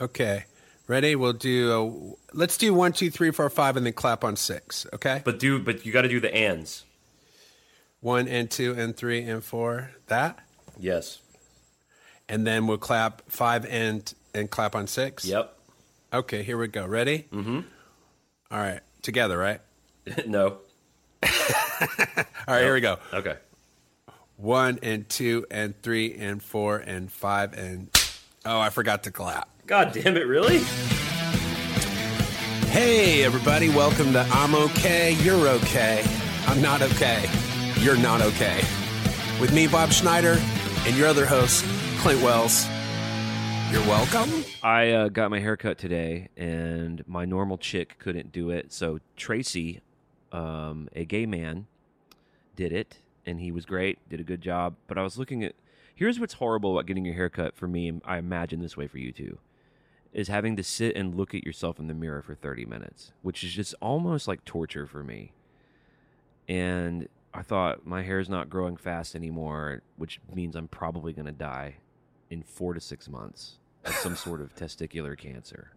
Okay. Ready? We'll do. A, let's do one, two, three, four, five, and then clap on six. Okay. But do but you got to do the ands. One and two and three and four. That, Yes. and then we'll clap five and and clap on six. Yep. Okay. Here we go. Ready? Mm-hmm. All right. Together, right? no. All right. Here we go. Okay. One and two and three and four and five and. Oh, I forgot to clap. God damn it! Really? Hey, everybody, welcome to I'm Okay, You're Okay. I'm not okay. You're not okay. With me, Bob Schneider, and your other host, Clint Wells. You're welcome. I uh, got my hair cut today, and my normal chick couldn't do it. So Tracy, um, a gay man, did it, and he was great. Did a good job. But I was looking at. Here's what's horrible about getting your hair cut for me. and I imagine this way for you too, is having to sit and look at yourself in the mirror for 30 minutes, which is just almost like torture for me. And I thought my hair is not growing fast anymore, which means I'm probably going to die in four to six months of some sort of testicular cancer.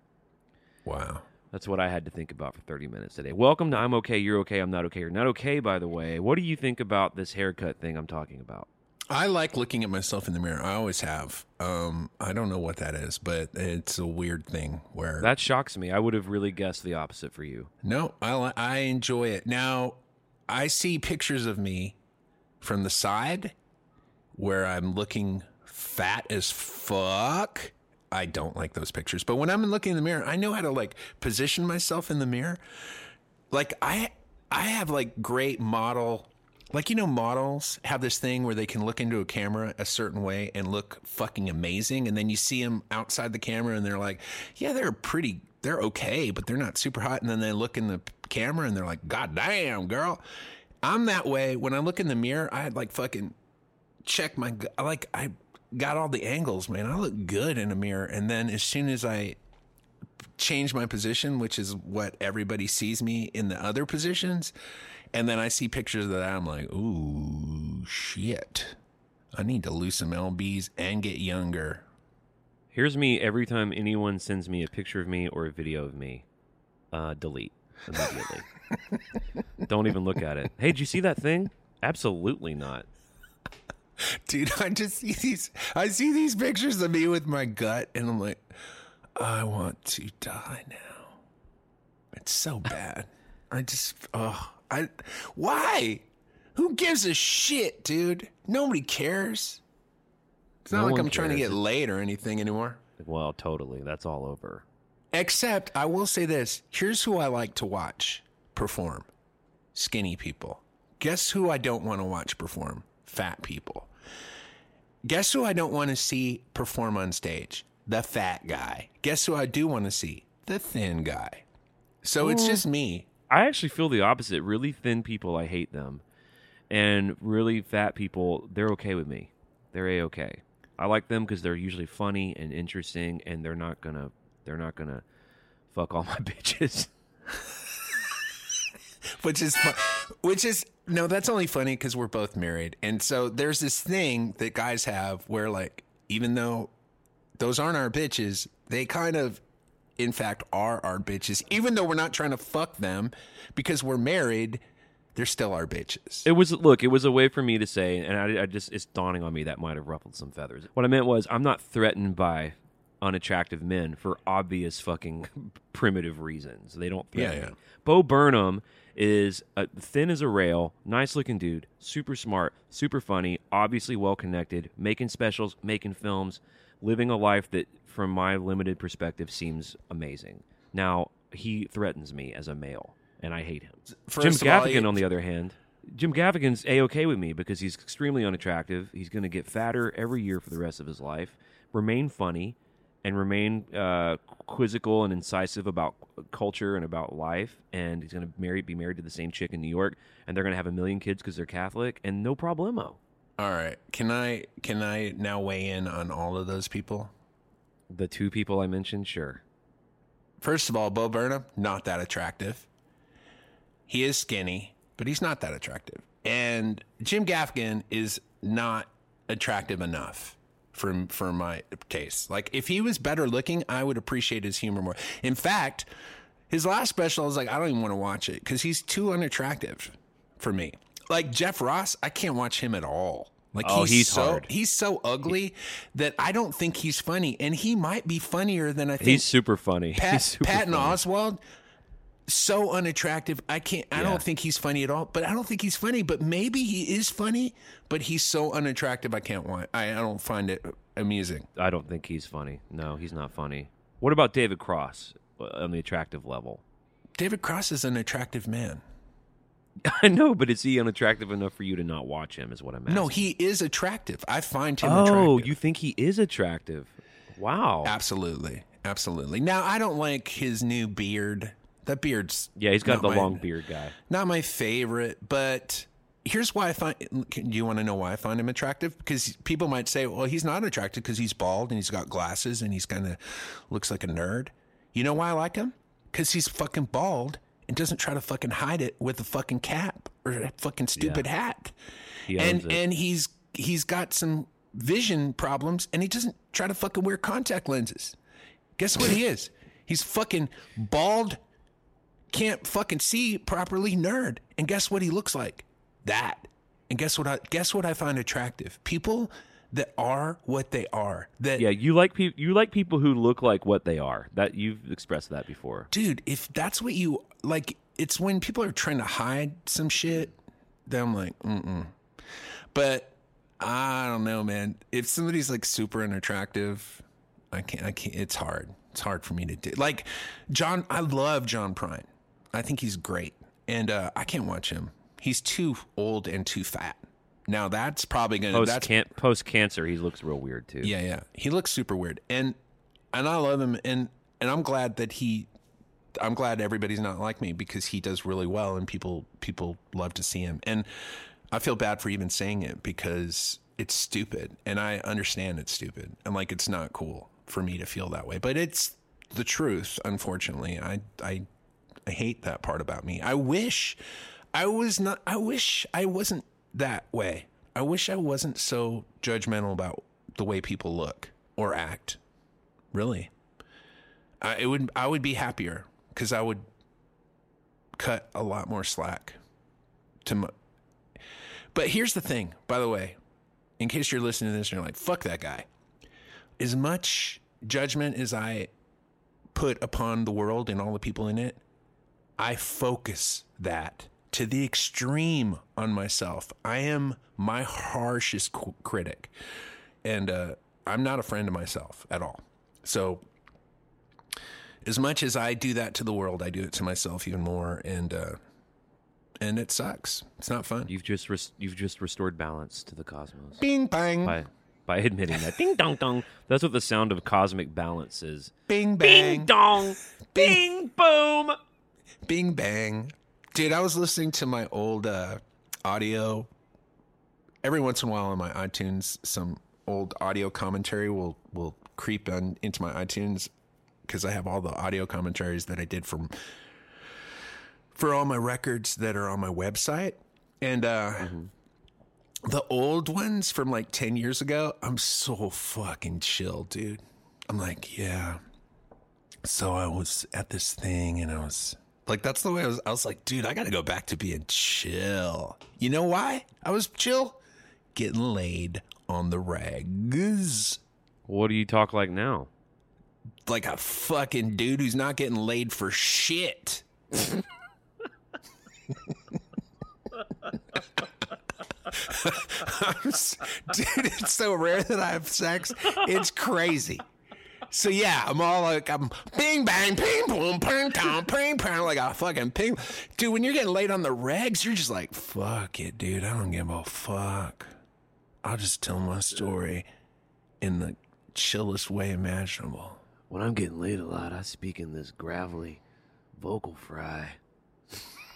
Wow. That's what I had to think about for 30 minutes today. Welcome to I'm okay, you're okay, I'm not okay, you're not okay, by the way. What do you think about this haircut thing I'm talking about? I like looking at myself in the mirror. I always have. Um, I don't know what that is, but it's a weird thing where That shocks me. I would have really guessed the opposite for you. no, I I enjoy it. Now, I see pictures of me from the side where I'm looking fat as fuck. I don't like those pictures. But when I'm looking in the mirror, I know how to like position myself in the mirror. Like I I have like great model like you know models have this thing where they can look into a camera a certain way and look fucking amazing and then you see them outside the camera and they're like yeah they're pretty they're okay but they're not super hot. And then they look in the camera and they're like god damn girl. I'm that way. When i look in the mirror i like fucking check my like i got all the angles man. I look good in a mirror. And then as soon as i change my position, which is what everybody sees me in the other positions. And then I see pictures of that. I'm like, ooh, shit. I need to lose some LBs and get younger. Here's me every time anyone sends me a picture of me or a video of me. Uh, delete immediately. Don't even look at it. Hey, did you see that thing? Absolutely not. Dude, I just see these I see these pictures of me with my gut and I'm like, I want to die now. It's so bad. I just oh I why? Who gives a shit, dude? Nobody cares. It's not No like I'm trying to get laid or anything anymore. Well, totally. That's all over. Except I will say this here's who I like to watch perform skinny people. Guess who I don't want to watch perform? Fat people. Guess who I don't want to see perform on stage? The fat guy. Guess who I do want to see? The thin guy. So it's mm. just me. I actually feel the opposite. Really thin people, I hate them, and really fat people, they're okay with me. They're a okay. I like them because they're usually funny and interesting, and they're not gonna they're not gonna fuck all my bitches. which is fu- which is no that's only funny because we're both married and so there's this thing that guys have where like even though those aren't our bitches they kind of in fact are our bitches even though we're not trying to fuck them because we're married they're still our bitches It was look, it was a way for me to say, and I, I just it's dawning on me that might have ruffled some feathers. What I meant was I'm not threatened by unattractive men for obvious fucking primitive reasons. They don't threaten Yeah, yeah. me. Bo Burnham is uh thin as a rail, nice looking dude, super smart, super funny, obviously well connected, making specials, making films, living a life that, from my limited perspective, seems amazing. Now he threatens me as a male, and I hate him. First Jim of all, Gaffigan, on the other hand, Jim Gaffigan's a okay with me because he's extremely unattractive. He's going to get fatter every year for the rest of his life, remain funny, and remain uh, quizzical and incisive about culture and about life. And he's going to marry, be married to the same chick in New York, and they're going to have a million kids because they're Catholic, and no problemo. All right can i can i now weigh in on all of those people The two people I mentioned, sure. First of all, Bo Burnham, not that attractive. He is skinny, but he's not that attractive. And Jim Gaffigan is not attractive enough for for my taste. Like if he was better looking, I would appreciate his humor more. In fact, his last special, I was like, I don't even want to watch it because he's too unattractive for me. Like Jeff Ross, I can't watch him at all. Like Oh, he's so hard. he's so ugly that I don't think he's funny, and he might be funnier than I think. He's super funny. He's Pat, super Patton funny. Oswalt, so unattractive. I can't. I Yeah. don't think he's funny at all. But I don't think he's funny. But maybe he is funny. But he's so unattractive. I can't want. I, I don't find it amusing. I don't think he's funny. No, he's not funny. What about David Cross uh, on the attractive level? David Cross is an attractive man. I know, but is he unattractive enough for you to not watch him? Is what I'm asking. No, he is attractive. I find him Oh, attractive. you think he is attractive? Wow. absolutely, absolutely. Now I don't like his new beard. That beard's yeah, he's got the my- long beard guy. Not my favorite, but here's why I find. Do you want to know why I find him attractive? Because people might say, "Well, he's not attractive because he's bald and he's got glasses and he's kind of looks like a nerd." You know why I like him? Because he's fucking bald and doesn't try to fucking hide it with a fucking cap or a fucking stupid hat. He and it. and he's he's got some vision problems and he doesn't try to fucking wear contact lenses. Guess what he is? He's fucking bald, can't fucking see properly, nerd. And guess what he looks like? That. And guess what I guess what I find attractive? People that are what they are. That yeah, you like people. You like people who look like what they are. That you've expressed that before. dude, if that's what you like, it's when people are trying to hide some shit. Then I'm like, mm. But I don't know, man. If somebody's like super unattractive, I can't. I can't. It's hard. It's hard for me to do. Like John, I love John Prine. I think he's great, and uh, I can't watch him. He's too old and too fat. Now that's probably gonna. Post that's can- post cancer, he looks real weird too. yeah, yeah. He looks super weird, and and I love him, and and I'm glad that he. I'm glad everybody's not like me because he does really well, and people people love to see him. And I feel bad for even saying it because it's stupid, and I understand it's stupid, and like it's not cool for me to feel that way, but it's the truth. Unfortunately, I I I hate that part about me. I wish I was not. I wish I wasn't that way. I wish I wasn't so judgmental about the way people look or act. Really, I, it would. I would be happier because I would cut a lot more slack. To but here's the thing. By the way, in case you're listening to this and you're like, "Fuck that guy," as much judgment as I put upon the world and all the people in it, I focus that to the extreme on myself. I am my harshest critic, and uh, I'm not a friend of myself at all. So, as much as I do that to the world, I do it to myself even more, and uh, and it sucks. It's not fun. You've just res- you've just restored balance to the cosmos Bing bang, by by admitting that. Ding dong dong. That's what the sound of cosmic balance is. bing bang. Bing dong. Bing boom. bing bang. Dude, I was listening to my old uh, audio. Every once in a while on my iTunes, some old audio commentary will will creep on into my iTunes because I have all the audio commentaries that I did from for all my records that are on my website. And uh the old ones from like 10 years ago, I'm so fucking chill, dude. I'm like, yeah. So I was at this thing and I was like, that's the way I was. I was like, dude, I got to go back to being chill. You know why I was chill? Getting laid on the rags. What do you talk like now? Like a fucking dude who's not getting laid for shit. Dude, it's so rare that I have sex. It's crazy. So yeah, I'm all like I'm bing bang ping boom ping pong ping pong like a fucking ping. Dude, when you're getting laid on the regs, you're just like fuck it, dude. I don't give a fuck. I'll just tell my story in the chillest way imaginable. When I'm getting laid a lot, I speak in this gravelly vocal fry.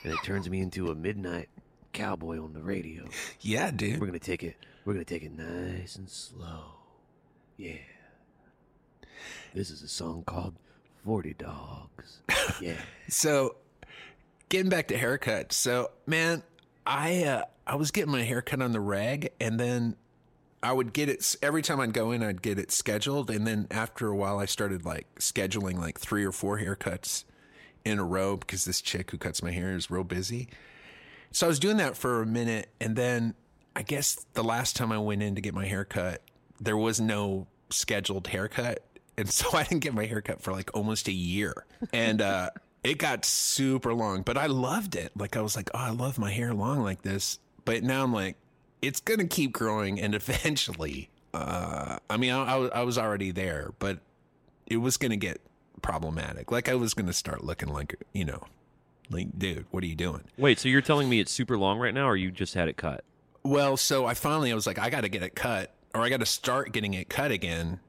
And it turns me into a midnight cowboy on the radio. Yeah, dude. We're gonna take it we're gonna take it nice and slow. Yeah. This is a song called Forty Dogs. Yeah. So, getting back to haircuts. So, man, I uh, I was getting my hair cut on the rag, and then I would get it every time I'd go in. I'd get it scheduled, and then after a while, I started like scheduling like three or four haircuts in a row because this chick who cuts my hair is real busy. So I was doing that for a minute, and then I guess the last time I went in to get my hair cut, there was no scheduled haircut, and so I didn't get my haircut for like almost a year, and uh, it got super long. But I loved it. Like I was like, oh, I love my hair long like this. But now I'm like, it's gonna keep growing, and eventually, uh, I mean, I, I, I was already there, but it was gonna get problematic. Like I was gonna start looking like you know, like dude, what are you doing? Wait, so you're telling me it's super long right now, or you just had it cut? Well, so I finally I was like, I got to get it cut, or I got to start getting it cut again.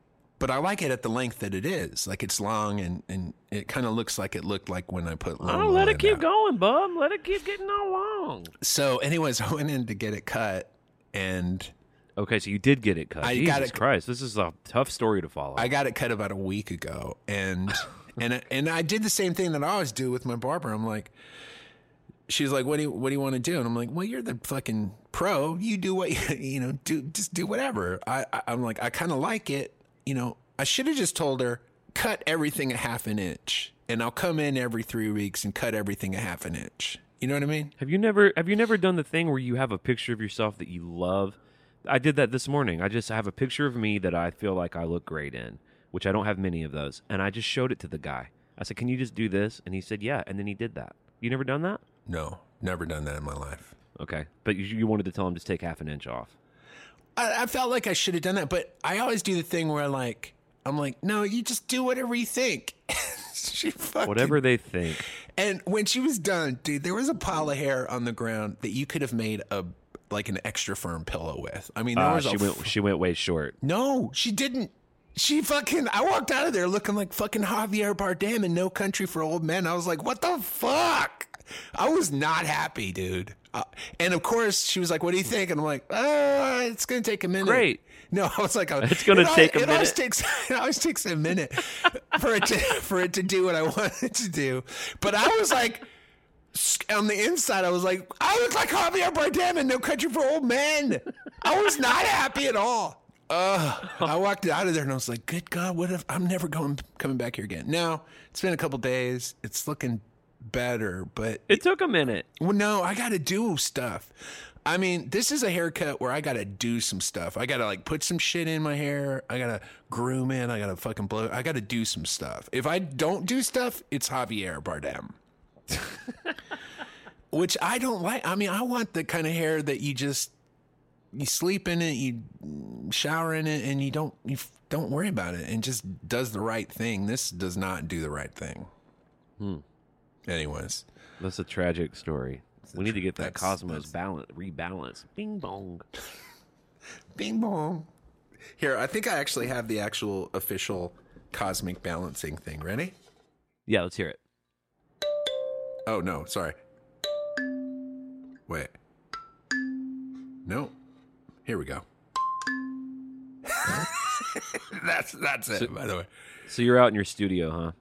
But I like it at the length that it is. Like it's long and and it kind of looks like it looked like when I put. Lone Oh, let it keep out. going, bub. Let it keep getting all long. So, anyways, I went in to get it cut, and Okay, so you did get it cut. I Jesus got it- Christ, this is a tough story to follow. I got it cut about a week ago, and and and I did the same thing that I always do with my barber. I'm like, she's like, "What do you what do you want to do?" And I'm like, "Well, you're the fucking pro. You do what you, you know. Do just do whatever." I, I I'm like, I kind of like it. You know, I should have just told her cut everything a half an inch, and I'll come in every three weeks and cut everything a half an inch. You know what I mean? Have you never have you never done the thing where you have a picture of yourself that you love? I did that this morning. I just have a picture of me that I feel like I look great in, which I don't have many of those, and I just showed it to the guy. I said, "Can you just do this?" And he said, "Yeah," and then he did that. You never done that? No, never done that in my life. Okay, but you, you wanted to tell him just take half an inch off. I, I felt like I should have done that, but I always do the thing where I like, I'm like, no, you just do whatever you think. she fucking, Whatever they think. And when she was done, dude, there was a pile of hair on the ground that you could have made a like an extra firm pillow with. I mean, there Uh, was she a went she went way short. no, she didn't. She fucking. I walked out of there looking like fucking Javier Bardem in No Country for Old Men. I was like, what the fuck? I was not happy, dude. Uh, and of course, she was like, "What do you think?" And I'm like, "Uh, it's gonna take a minute." Great. No, I was like, It's gonna take a it Always minute. takes, it always takes a minute for it to for it to do what I want it to do. But I was like, on the inside, I was like, I look like Javier Bardem in No Country for Old Men. I was not happy at all. Uh, I walked out of there and I was like, "Good God, what if I'm never going coming back here again?" Now it's been a couple days. It's looking better, but It took a minute. well, no, I got to do stuff. I mean, this is a haircut where I got to do some stuff. I got to like put some shit in my hair. I got to groom it. I got to fucking blow. I got to do some stuff. If I don't do stuff, it's Javier Bardem. Which I don't like. I mean, I want the kind of hair that you just you sleep in it, you shower in it, and you don't you f- don't worry about it, and just does the right thing. This does not do the right thing. Hmm. Anyways. That's a tragic story. We need to get that cosmos balance rebalance. Bing bong. Bing bong. Here, I think I actually have the actual official cosmic balancing thing. Ready? Yeah, let's hear it. Oh no, sorry. Wait. No. Here we go. that's that's it. by the way, So you're out in your studio, huh?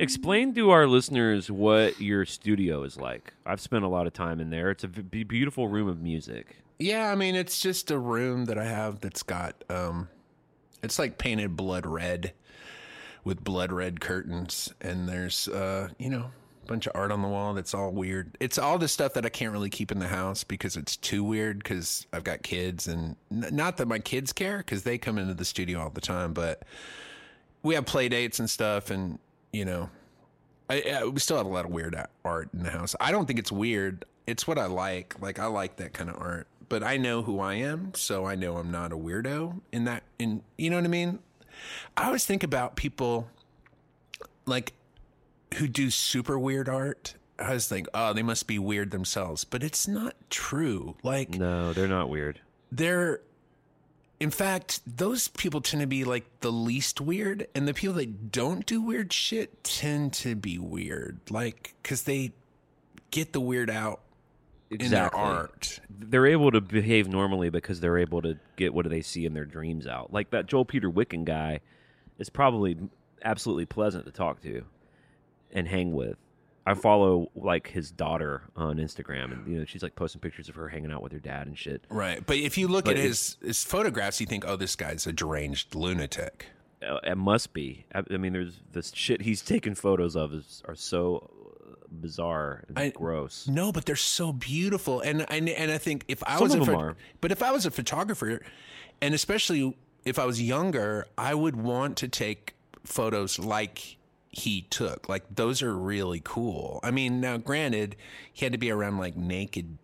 Explain to our listeners what your studio is like. I've spent a lot of time in there. It's a beautiful room of music. yeah. I mean, it's just a room that I have that's got um, it's like painted blood red with blood red curtains, and there's uh, you know, a bunch of art on the wall that's all weird. It's all the stuff that I can't really keep in the house because it's too weird because I've got kids, and n- not that my kids care because they come into the studio all the time, but we have play dates and stuff, and you know, I, I, we still have a lot of weird art in the house. I don't think it's weird. It's what I like. Like I like that kind of art, but I know who I am, so I know I'm not a weirdo in that. In you know what I mean? I always think about people like who do super weird art. I always think, oh, they must be weird themselves, but it's not true. Like No, they're not weird. they're in fact those people tend to be like the least weird and the people that don't do weird shit tend to be weird like because they get the weird out in their art They're able to behave normally because they're able to get what do they see in their dreams out. Like that Joel Peter Witkin guy is probably absolutely pleasant to talk to and hang with. I follow like his daughter on Instagram, and you know she's like posting pictures of her hanging out with her dad and shit. Right. But if you look But at his his photographs, you think, oh, this guy's a deranged lunatic. Uh, it must be. I, I mean, there's this shit he's taking photos of is are so bizarre and I- gross. No, but they're so beautiful, and and and I think if I Some was a but if I was a photographer, and especially if I was younger, I would want to take photos like he took. Like those are really cool. I mean, now granted, he had to be around like naked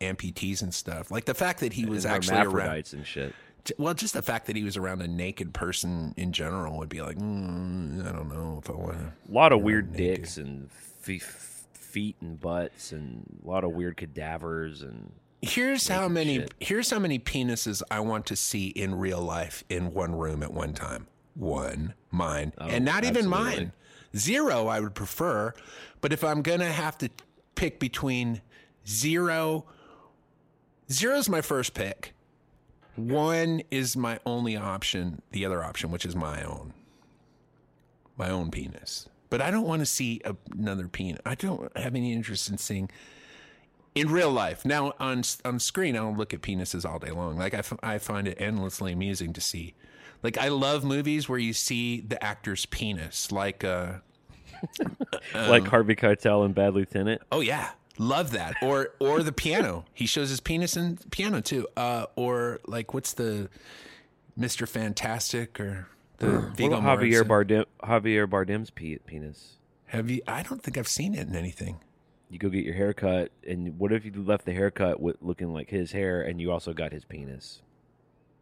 amputees and stuff. Like the fact that he was And actually around. and shit. Well, just the fact that he was around a naked person in general would be like, mm, I don't know if I want to. A lot of weird dicks and fe- feet and butts, and a lot of weird cadavers and Here's how many shit. here's how many penises I want to see in real life in one room at one time. One, mine, and not even Oh, mine. Zero, I would prefer. But if I'm gonna have to pick between zero, zero is my first pick. One is my only option. The other option, which is my own, my own penis. But I don't want to see another penis. I don't have any interest in seeing in real life. Now on on screen, I don't look at penises all day long. Like I, f- I find it endlessly amusing to see. Like I love movies where you see the actor's penis. Like uh, like Harvey Keitel and Bad Lieutenant. oh yeah, love that. Or or the piano. He shows his penis in piano too. Uh, or like what's the Mister Fantastic or the Viggo Javier Bardem? Javier Bardem's pe- penis. Have you? I don't think I've seen it in anything. You go get your hair cut, and what if you left the haircut with looking like his hair, and you also got his penis?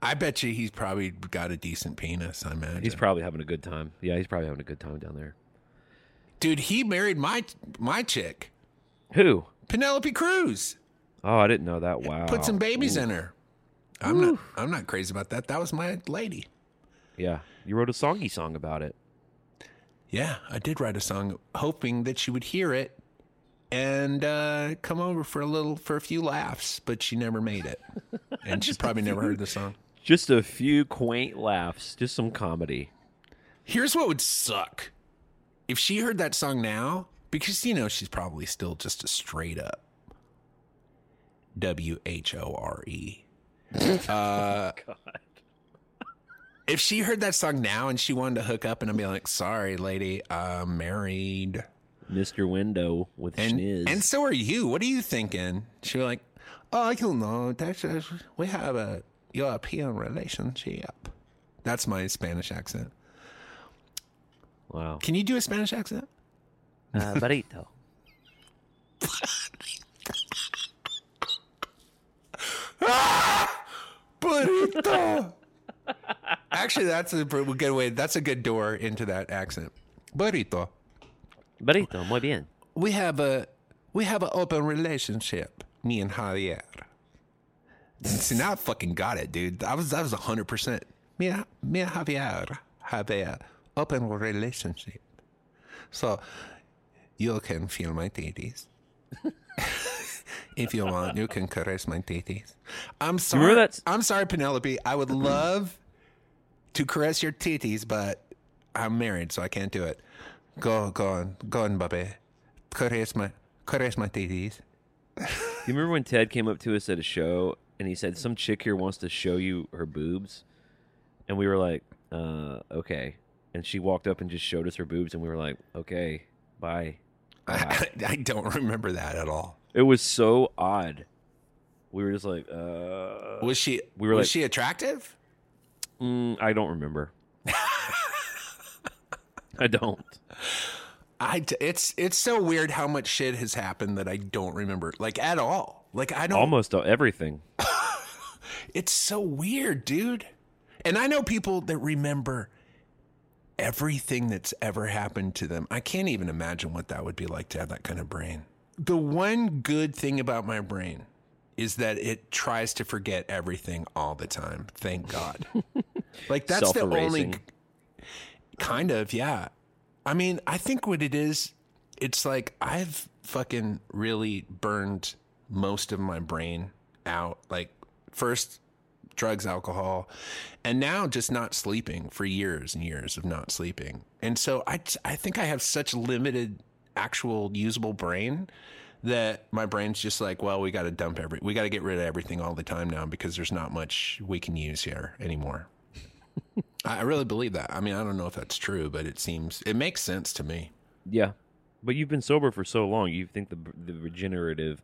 I bet you he's probably got a decent penis. I imagine. He's probably having a good time. Yeah, he's probably having a good time down there. Dude, he married my my chick, Who? Penelope Cruz. Oh, I didn't know that. Wow. Put some babies in her. I'm not. I'm not crazy about that. That was my lady. Yeah, you wrote a songy song about it. Yeah, I did write a song hoping that she would hear it and uh, come over for a little for a few laughs, but she never made it, and she probably never heard the song. Just a few quaint laughs, just some comedy. Here's what would suck if she heard that song now, because you know she's probably still just a straight up W H O R E. Uh, If she heard that song now and she wanted to hook up and I'd be like, sorry, lady, I'm married. Mr. Window with And schniz. and so are you. What are you thinking? She was like, oh, you know, that's just, we have a European relationship. That's my Spanish accent. Wow. Can you do a Spanish accent? Uh, burrito. Burrito. Actually, that's a good way. That's a good door into that accent. Burrito. Burrito, muy bien. We have a we have an open relationship. Me and Javier. See now I fucking got it, dude. I was that was hundred percent. Me and me and Javier have a open relationship. So you can feel my titties. if you want, you can caress my titties. I'm sorry. I'm sorry, Penelope. I would love to caress your titties, but I'm married, so I can't do it. Go, go on, go on, Bobby. Caress my, caress my titties. You remember when Ted came up to us at a show and he said, Some chick here wants to show you her boobs? And we were like, uh, okay. And she walked up and just showed us her boobs, and we were like, okay, bye. I, I don't remember that at all. It was so odd. We were just like, uh, Was she? We were was like- she attractive? mm, I don't remember. I don't. I. It's it's so weird how much shit has happened that I don't remember, like at all. Like I don't. Almost everything. It's so weird, dude. And I know people that remember everything that's ever happened to them. I can't even imagine what that would be like to have that kind of brain. The one good thing about my brain is that it tries to forget everything all the time. Thank God. like that's the only kind of, yeah. I mean, I think what it is, it's like I've fucking really burned most of my brain out. Like, first drugs, alcohol, and now just not sleeping for years and years of not sleeping. And so I, I think I have such limited actual usable brain that my brain's just like, well, we got to dump every, we got to get rid of everything all the time now because there's not much we can use here anymore. I really believe that. I mean, I don't know if that's true, but it seems it makes sense to me. Yeah, but you've been sober for so long. You think the the regenerative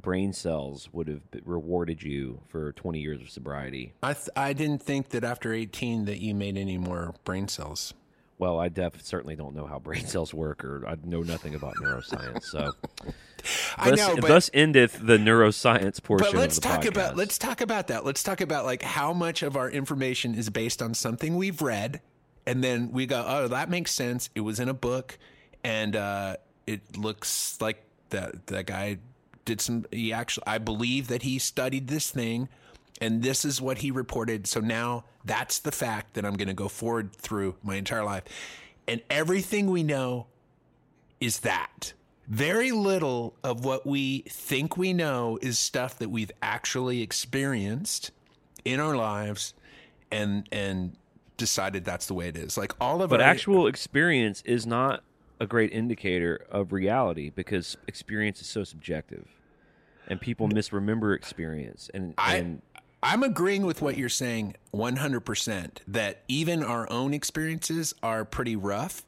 brain cells would have rewarded you for 20 years of sobriety? I th- I didn't think that after 18 that you made any more brain cells. Well, I def certainly don't know how brain cells work, or I know nothing about neuroscience. So, I thus, know, but thus endeth the neuroscience portion. but let's of the talk about let's talk about that. Let's talk about like how much of our information is based on something we've read, and then we go, oh, that makes sense. It was in a book, and uh, it looks like that that guy did some. He actually, I believe that he studied this thing, and this is what he reported. So now that's the fact that I'm going to go forward through my entire life, and everything we know is that. Very little of what we think we know is stuff that we've actually experienced in our lives and and decided that's the way it is. Like all of But our actual experience is not a great indicator of reality because experience is so subjective, and people misremember experience. And, I- and I'm agreeing with what you're saying 100% that even our own experiences are pretty rough.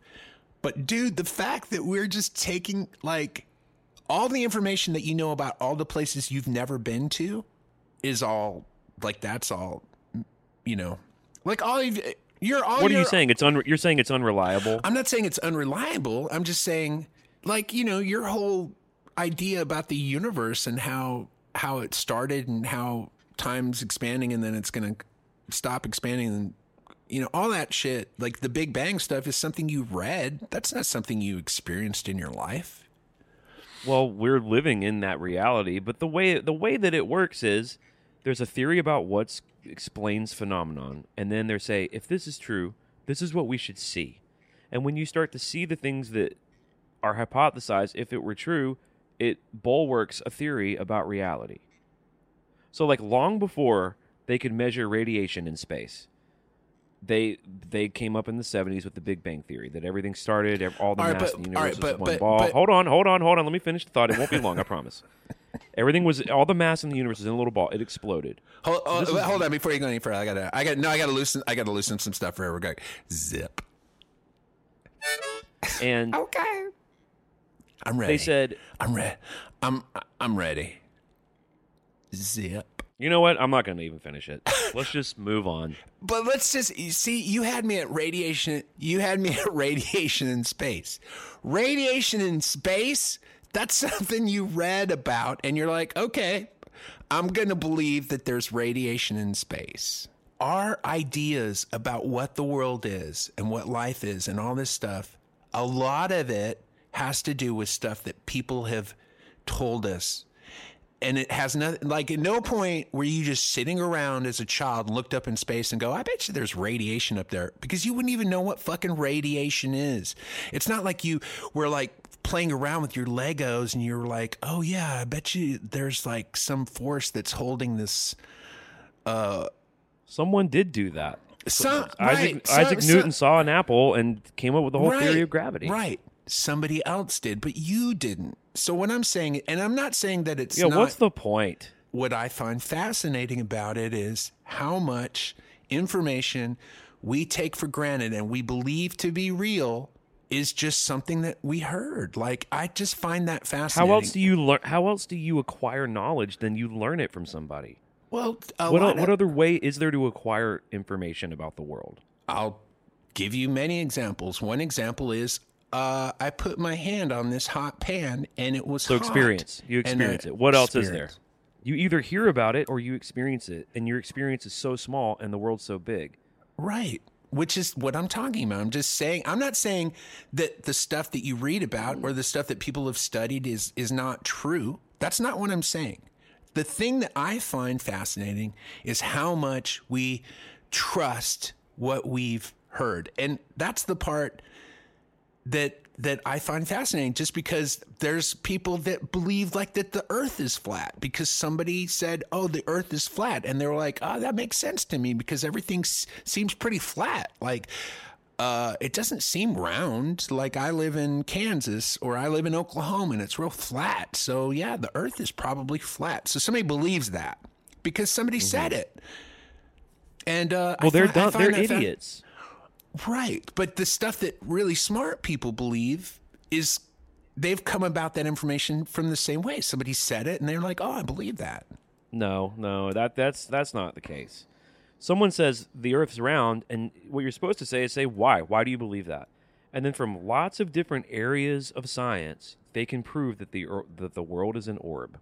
But dude, the fact that we're just taking like all the information that you know about all the places you've never been to is all like that's all you know. Like all of you're all what are you saying? It's un- you're saying it's unreliable. I'm not saying it's unreliable. I'm just saying, like, you know, your whole idea about the universe and how how it started and how time's expanding and then it's going to stop expanding and you know all that shit like the big bang stuff is something you read that's not something you experienced in your life Well, we're living in that reality, but the way the way that it works is there's a theory about what explains phenomenon, and then they say if this is true, this is what we should see. And when you start to see the things that are hypothesized, if it were true, it bulwarks a theory about reality. So, like long before they could measure radiation in space, they they came up in the 70s with the Big Bang theory that everything started, all the All right, mass but- in the universe right, was but- one but- ball. but- hold on, hold on, hold on. Let me finish the thought. It won't be long, I promise. Everything was all the mass in the universe was in a little ball. It exploded. Uh, hold, hold, hold on before you go any further i gotta i gotta no i gotta loosen i gotta loosen some stuff forever go zip And okay i'm ready they said, i'm ready i'm i'm ready zip "You know what? I'm not going to even finish it. Let's just move on." But let's just you see. You had me at radiation. You had me at radiation in space. Radiation in space. That's something you read about, and you're like, okay, I'm going to believe that there's radiation in space. Our ideas about what the world is and what life is and all this stuff, a lot of it has to do with stuff that people have told us and it has nothing like at no point were you just sitting around as a child and looked up in space and go i bet you there's radiation up there because you wouldn't even know what fucking radiation is it's not like you were like playing around with your legos and you're like oh yeah i bet you there's like some force that's holding this Uh, Someone did do that. some Isaac right, some- Isaac some- Newton saw an apple and came up with the whole theory of gravity. right somebody else did but you didn't so what i'm saying and i'm not saying that it's Yeah, not, what's the point? what I find fascinating about it is how much information we take for granted and we believe to be real is just something that we heard. Like I just find that fascinating. How else do you learn? How else do you acquire knowledge than you learn it from somebody? well, What, lot o- what of- other way is there to acquire information about the world? I'll give you many examples. One example is uh, I put my hand on this hot pan and it was So hot. experience. You And, experience it. What else is there? You either hear about it or you experience it, and your experience is so small and the world's so big. Right. Which is what I'm talking about. I'm just saying I'm not saying that the stuff that you read about or the stuff that people have studied is is not true. That's not what I'm saying. The thing that I find fascinating is how much we trust what we've heard. And that's the part that that I find fascinating just because there's people that believe like that the earth is flat because somebody said, "Oh, the earth is flat." And they were like, "Oh, that makes sense to me because everything s- seems pretty flat." Like uh, it doesn't seem round. Like I live in Kansas or I live in Oklahoma and it's real flat. So yeah, the Earth is probably flat. So somebody believes that because somebody said it. And uh, I Well, they're I dumb, they're that fa- idiots. Right. But the stuff that really smart people believe is they've come about that information from the same way. Somebody said it and they're like, oh, I believe that. No, no, that that's that's not the case. Someone says the Earth's round, and what you're supposed to say is say why. Why do you believe that? And then from lots of different areas of science, they can prove that the that the world is an orb,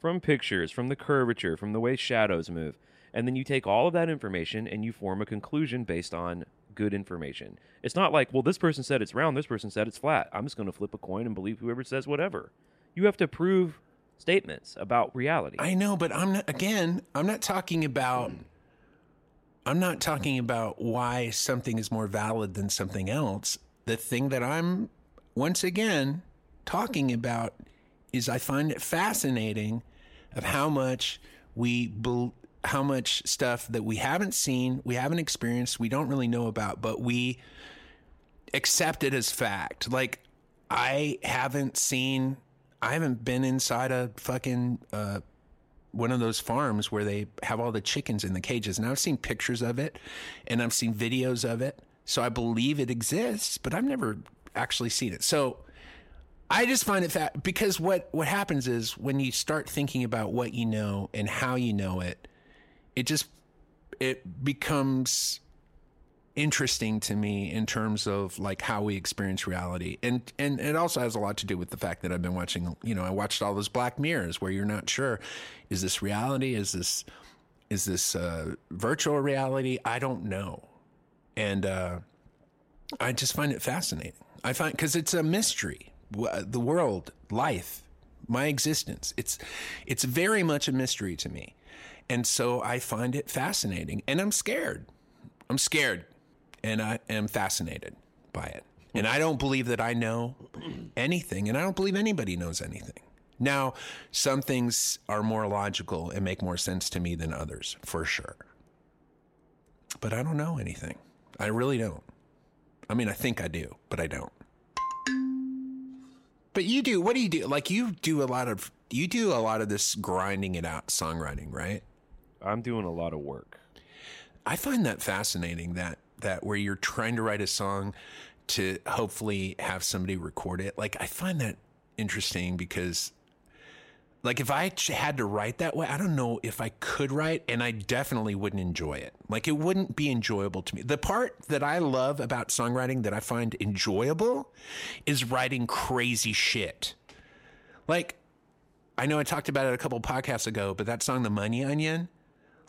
from pictures, from the curvature, from the way shadows move, and then you take all of that information and you form a conclusion based on good information. It's not like, well, this person said it's round, this person said it's flat. I'm just going to flip a coin and believe whoever says whatever. You have to prove statements about reality. I know, but I'm not, again, I'm not talking about. I'm not talking about why something is more valid than something else. The thing that I'm once again talking about is I find it fascinating of how much we bel how much stuff that we haven't seen, we haven't experienced, we don't really know about, but we accept it as fact. Like I haven't seen I haven't been inside a fucking uh, one of those farms where they have all the chickens in the cages. And I've seen pictures of it and I've seen videos of it. So I believe it exists, but I've never actually seen it. So I just find it that because what, what happens is when you start thinking about what you know and how you know it, it just it becomes interesting to me in terms of like how we experience reality. And and it also has a lot to do with the fact that I've been watching you know I watched all those black mirrors where you're not sure is this reality? Is this is this uh, virtual reality? I don't know. And uh, I just find it fascinating. I find because it's a mystery. The world life my existence. It's it's very much a mystery to me and so I find it fascinating and I'm scared I'm scared and I am fascinated by it. And I don't believe that I know anything, and I don't believe anybody knows anything. Now, some things are more logical and make more sense to me than others, for sure. But I don't know anything. I really don't. I mean, I think I do, but I don't. But you do. What do you do? Like you do a lot of you do a lot of this grinding it out songwriting, right? I'm doing a lot of work. I find that fascinating that that where you're trying to write a song to hopefully have somebody record it. Like I find that interesting because like if I had to write that way, I don't know if I could write and I definitely wouldn't enjoy it. Like it wouldn't be enjoyable to me. The part that I love about songwriting that I find enjoyable is writing crazy shit. Like I know I talked about it a couple podcasts ago, but that song The Money Onion,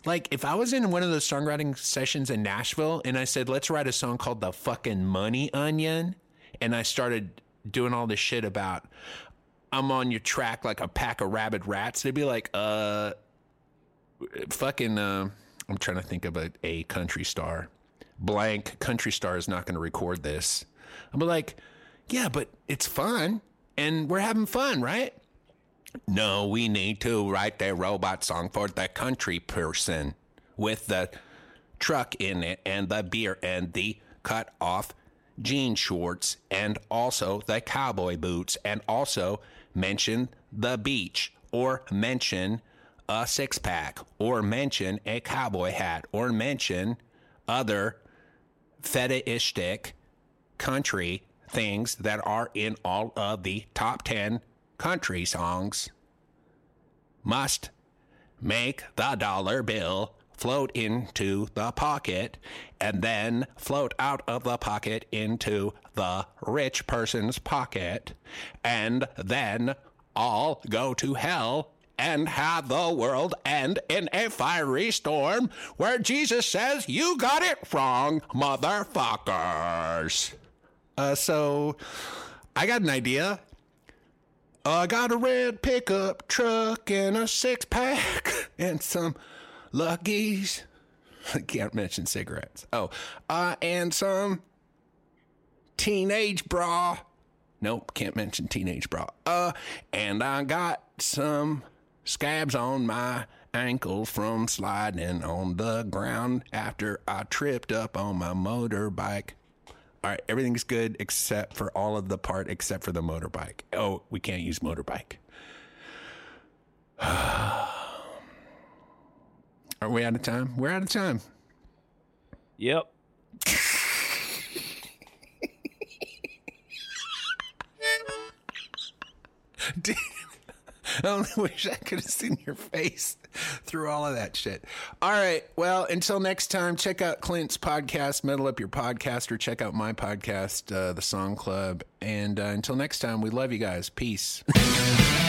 like if I was in one of those songwriting sessions in Nashville and I said, let's write a song called The Fucking Money Onion, and I started doing all this shit about I'm on your track like a pack of rabid rats, they'd be like, uh, fucking, uh, I'm trying to think of a, a country star. Blank country star is not going to record this. I'm like, yeah, but it's fun and we're having fun, right? No, we need to write a robot song for the country person with the truck in it and the beer and the cut off jean shorts and also the cowboy boots and also mention the beach or mention a six pack or mention a cowboy hat or mention other fetishistic country things that are in all of the top 10 country songs must make the dollar bill float into the pocket and then float out of the pocket into the rich person's pocket and then all go to hell and have the world end in a fiery storm where Jesus says, You got it wrong, motherfuckers. Uh, so I got an idea. I got a red pickup truck and a six pack and some luckies. I can't mention cigarettes. Oh, uh, and some teenage bra. Nope, can't mention teenage bra. Uh, and I got some scabs on my ankle from sliding on the ground after I tripped up on my motorbike. All right, everything's good except for all of the part except for the motorbike. Oh, we can't use motorbike. Are we out of time? We're out of time. Yep. Dude, I only wish I could have seen your face through all of that shit. All right. Well, until next time, check out Clint's podcast, Metal Up Your Podcast, or check out my podcast, uh, The Song Club. And uh, until next time, we love you guys. Peace.